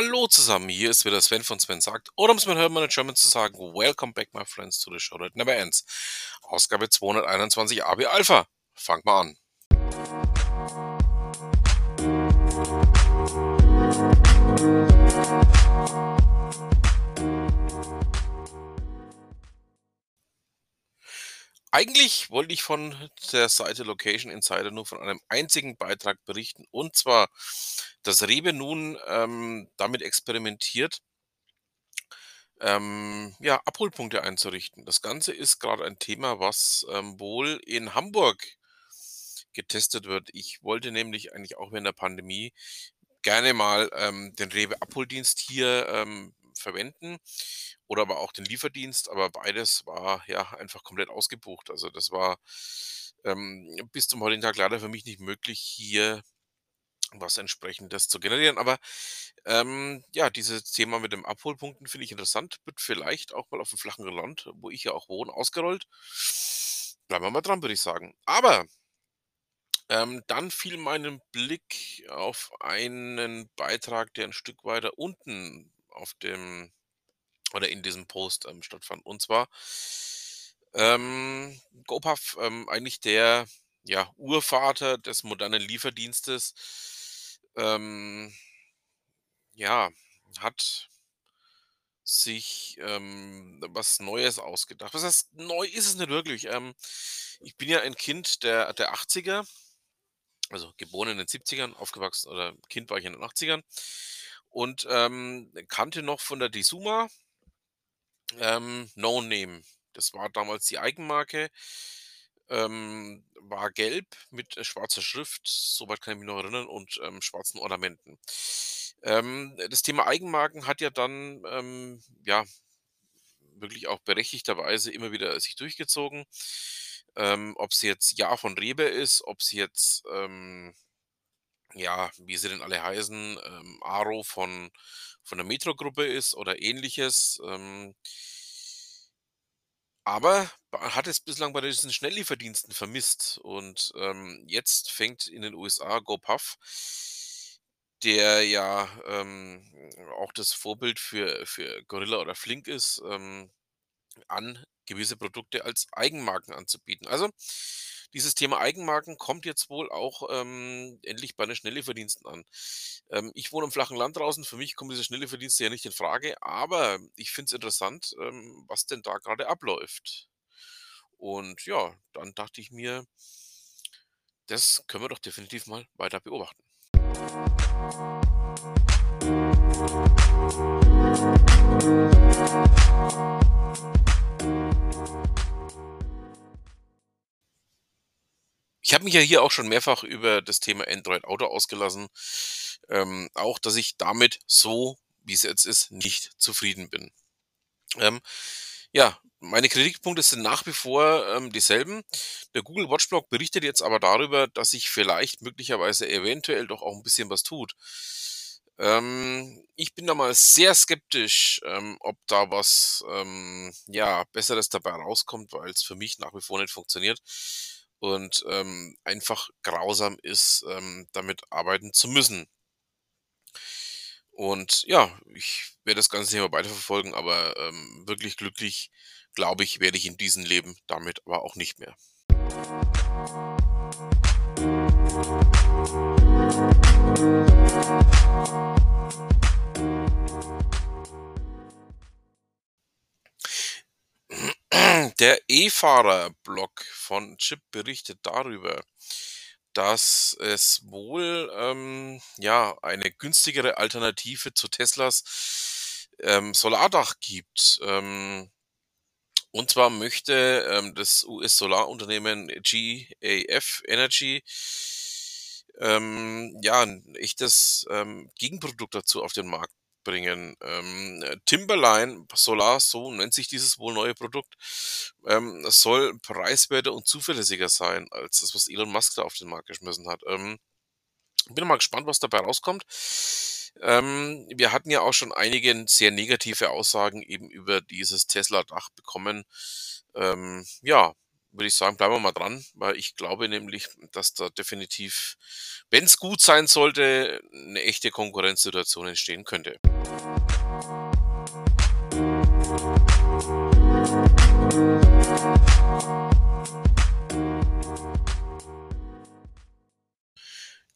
Hallo zusammen, hier ist wieder Sven von Sven sagt, oder um es mit Hermann in German zu sagen, Welcome back my friends to the show that never ends. Ausgabe 221 AB Alpha. Fangt mal an. Eigentlich wollte ich von der Seite Location Insider nur von einem einzigen Beitrag berichten, und zwar, dass Rewe nun ähm, damit experimentiert, ähm, ja, Abholpunkte einzurichten. Das Ganze ist gerade ein Thema, was ähm, wohl in Hamburg getestet wird. Ich wollte nämlich eigentlich auch während der Pandemie gerne mal ähm, den Rewe Abholdienst hier ähm, verwenden oder aber auch den Lieferdienst, aber beides war ja einfach komplett ausgebucht. Also das war ähm, bis zum heutigen Tag leider für mich nicht möglich, hier was entsprechendes zu generieren. Aber ähm, ja, dieses Thema mit dem Abholpunkten finde ich interessant. Wird vielleicht auch mal auf dem flachen Land, wo ich ja auch wohne, ausgerollt. Bleiben wir mal dran, würde ich sagen. Aber ähm, dann fiel mein Blick auf einen Beitrag, der ein Stück weiter unten auf dem oder in diesem Post ähm, stattfand. Und zwar ähm, GoPuff, ähm, eigentlich der ja, Urvater des modernen Lieferdienstes, ähm, ja, hat sich ähm, was Neues ausgedacht. Was heißt, neu ist es nicht wirklich. Ähm, ich bin ja ein Kind der, der 80er, also geboren in den 70ern, aufgewachsen oder Kind war ich in den 80ern und ähm, kannte noch von der Disuma ähm, No Name. Das war damals die Eigenmarke. Ähm, war gelb mit äh, schwarzer Schrift, soweit kann ich mich noch erinnern, und ähm, schwarzen Ornamenten. Ähm, das Thema Eigenmarken hat ja dann ähm, ja wirklich auch berechtigterweise immer wieder sich durchgezogen. Ähm, ob sie jetzt Ja von Rewe ist, ob sie jetzt ja, wie sie denn alle heißen, ähm, Aro von, von der Metro-Gruppe ist oder ähnliches. Ähm, aber hat es bislang bei diesen Schnelllieferdiensten vermisst. Und ähm, jetzt fängt in den USA GoPuff, der ja ähm, auch das Vorbild für, für Gorilla oder Flink ist, ähm, an, gewisse Produkte als Eigenmarken anzubieten. Also dieses Thema Eigenmarken kommt jetzt wohl auch ähm, endlich bei den Schnelllieferdiensten an. Ähm, ich wohne im flachen Land draußen, für mich kommen diese Schnelllieferdienste ja nicht in Frage, aber ich finde es interessant, ähm, was denn da gerade abläuft. Und ja, dann dachte ich mir, das können wir doch definitiv mal weiter beobachten. Ich habe mich ja hier auch schon mehrfach über das Thema Android Auto ausgelassen. Ähm, auch, dass ich damit so, wie es jetzt ist, nicht zufrieden bin. Ähm, ja, meine Kritikpunkte sind nach wie vor ähm, dieselben. Der Google Watchblog berichtet jetzt aber darüber, dass sich vielleicht möglicherweise eventuell doch auch ein bisschen was tut. Ähm, ich bin da mal sehr skeptisch, ähm, ob da was ähm, ja, Besseres dabei rauskommt, weil es für mich nach wie vor nicht funktioniert und ähm, einfach grausam ist, ähm, damit arbeiten zu müssen. Und ja, ich werde das ganze Thema weiterverfolgen, aber ähm, wirklich glücklich, glaube ich, werde ich in diesem Leben damit aber auch nicht mehr. Der E-Fahrer-Blog von Chip berichtet darüber, dass es wohl ähm, ja eine günstigere Alternative zu Teslas ähm, Solardach gibt. Ähm, und zwar möchte ähm, das US-Solarunternehmen GAF Energy ähm, ja ein echtes ähm, Gegenprodukt dazu auf den Markt bringen. Ähm, Timberline Solar, so nennt sich dieses wohl neue Produkt, ähm, soll preiswerter und zuverlässiger sein als das, was Elon Musk da auf den Markt geschmissen hat. Ähm, bin mal gespannt, was dabei rauskommt. Ähm, wir hatten ja auch schon einige sehr negative Aussagen eben über dieses Tesla-Dach bekommen. Ähm, ja, würde ich sagen, bleiben wir mal dran, weil ich glaube nämlich, dass da definitiv, wenn es gut sein sollte, eine echte Konkurrenzsituation entstehen könnte.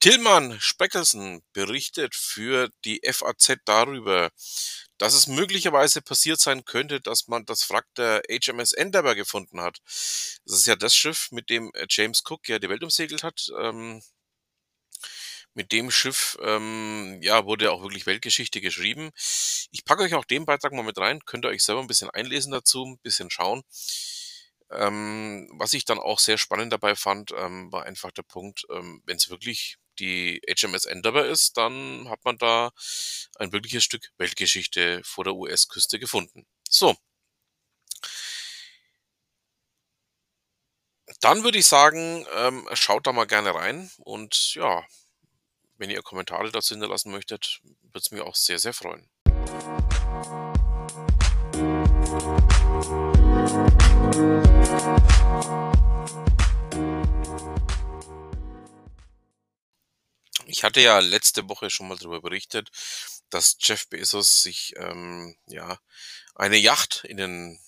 Tilman Speckelsen berichtet für die FAZ darüber, dass es möglicherweise passiert sein könnte, dass man das Wrack der HMS Endeavour gefunden hat. Das ist ja das Schiff, mit dem äh, James Cook ja die Welt umsegelt hat. Ähm, mit dem Schiff ähm, ja, wurde auch wirklich Weltgeschichte geschrieben. Ich packe euch auch den Beitrag mal mit rein, könnt ihr euch selber ein bisschen einlesen dazu, ein bisschen schauen. Ähm, was ich dann auch sehr spannend dabei fand, ähm, war einfach der Punkt, ähm, wenn es wirklich die HMS Endeavour ist, dann hat man da ein wirkliches Stück Weltgeschichte vor der US-Küste gefunden. So. Dann würde ich sagen, ähm, schaut da mal gerne rein und ja, wenn ihr Kommentare dazu hinterlassen möchtet, würde es mich auch sehr, sehr freuen. Ich hatte ja letzte Woche schon mal darüber berichtet, dass Jeff Bezos sich ähm, ja eine Yacht in den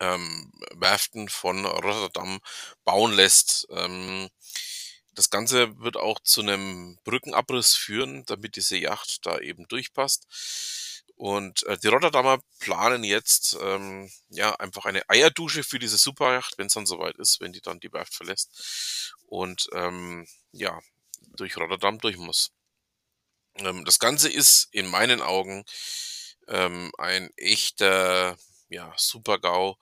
ähm, Werften von Rotterdam bauen lässt. Ähm, das Ganze wird auch zu einem Brückenabriss führen, damit diese Yacht da eben durchpasst. Und äh, die Rotterdamer planen jetzt ähm, ja einfach eine Eierdusche für diese Superjacht, wenn es dann soweit ist, wenn die dann die Werft verlässt und ähm, ja durch Rotterdam durch muss. Ähm, das Ganze ist in meinen Augen ähm, ein echter ja, Super-GAU,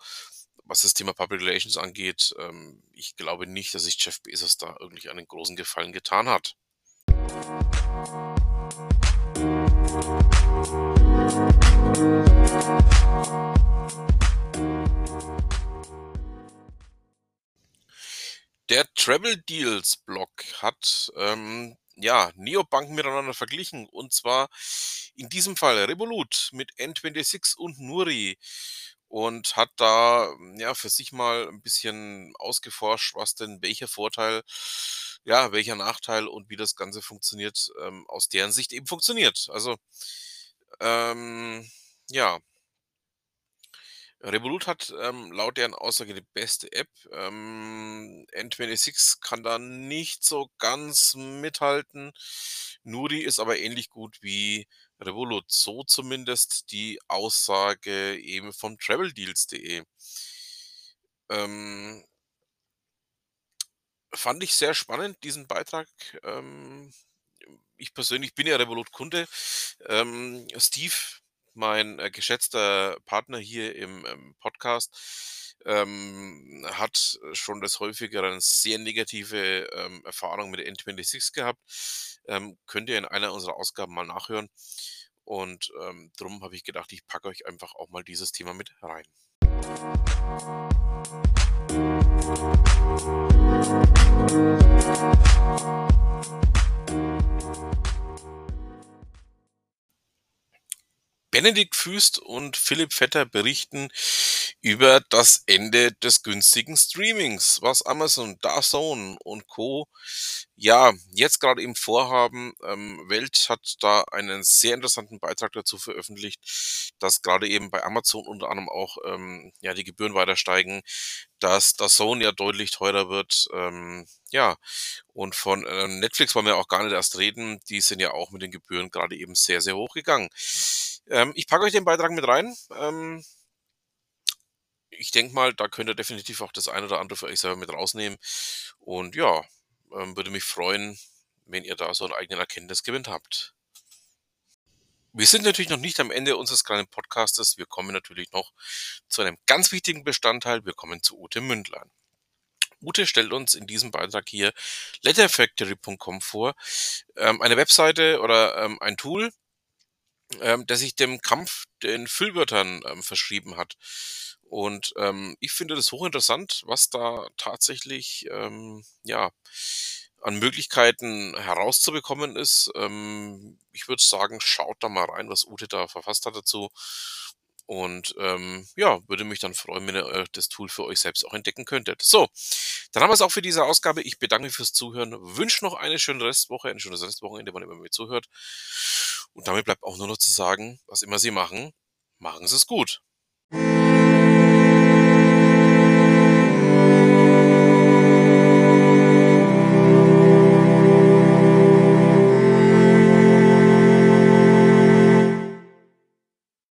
was das Thema Public Relations angeht. Ähm, ich glaube nicht, dass sich Jeff Bezos da irgendwie einen großen Gefallen getan hat. Der Travel Deals Blog hat ähm, ja Neobanken miteinander verglichen und zwar in diesem Fall Revolut mit N26 und Nuri und hat da ja für sich mal ein bisschen ausgeforscht, was denn welcher Vorteil, ja, welcher Nachteil und wie das Ganze funktioniert, ähm, aus deren Sicht eben funktioniert. Also ähm, ja. Revolut hat ähm, laut deren Aussage die beste App. Ähm, N26 kann da nicht so ganz mithalten. Nuri ist aber ähnlich gut wie Revolut. So zumindest die Aussage eben von traveldeals.de. Ähm, fand ich sehr spannend, diesen Beitrag. Ähm, ich persönlich bin ja Revolut-Kunde. Ähm, Steve, mein äh, geschätzter Partner hier im ähm, Podcast, ähm, hat schon des Häufigeren sehr negative ähm, Erfahrungen mit der N26 gehabt. Ähm, könnt ihr in einer unserer Ausgaben mal nachhören. Und ähm, darum habe ich gedacht, ich packe euch einfach auch mal dieses Thema mit rein. Benedikt Füst und Philipp Vetter berichten über das Ende des günstigen Streamings, was Amazon, DAZN und Co. ja jetzt gerade im Vorhaben. Ähm, Welt hat da einen sehr interessanten Beitrag dazu veröffentlicht, dass gerade eben bei Amazon unter anderem auch ähm, ja die Gebühren weiter steigen, dass DAZN ja deutlich teurer wird. Ähm, ja, und von äh, Netflix wollen wir auch gar nicht erst reden. Die sind ja auch mit den Gebühren gerade eben sehr, sehr hoch gegangen. Ähm, ich packe euch den Beitrag mit rein. Ähm, ich denke mal, da könnt ihr definitiv auch das eine oder andere für euch selber mit rausnehmen. Und ja, ähm, würde mich freuen, wenn ihr da so einen eigenen Erkenntnisgewinn habt. Wir sind natürlich noch nicht am Ende unseres kleinen Podcastes. Wir kommen natürlich noch zu einem ganz wichtigen Bestandteil. Wir kommen zu Ute Mündlein. Ute stellt uns in diesem Beitrag hier letterfactory.com vor. Ähm, eine Webseite oder ähm, ein Tool, ähm, der sich dem Kampf den Füllwörtern ähm, verschrieben hat. Und ähm, ich finde das hochinteressant, was da tatsächlich ähm, ja an Möglichkeiten herauszubekommen ist. Ähm, ich würde sagen, schaut da mal rein, was Ute da verfasst hat dazu. Und, ähm, ja, würde mich dann freuen, wenn ihr, äh, das Tool für euch selbst auch entdecken könntet. So, dann haben wir's auch für diese Ausgabe. Ich bedanke mich fürs Zuhören, wünsche noch eine schöne Restwoche, ein schönes Restwochenende, wann immer mir zuhört. Und damit bleibt auch nur noch zu sagen, was immer Sie machen, machen Sie's gut.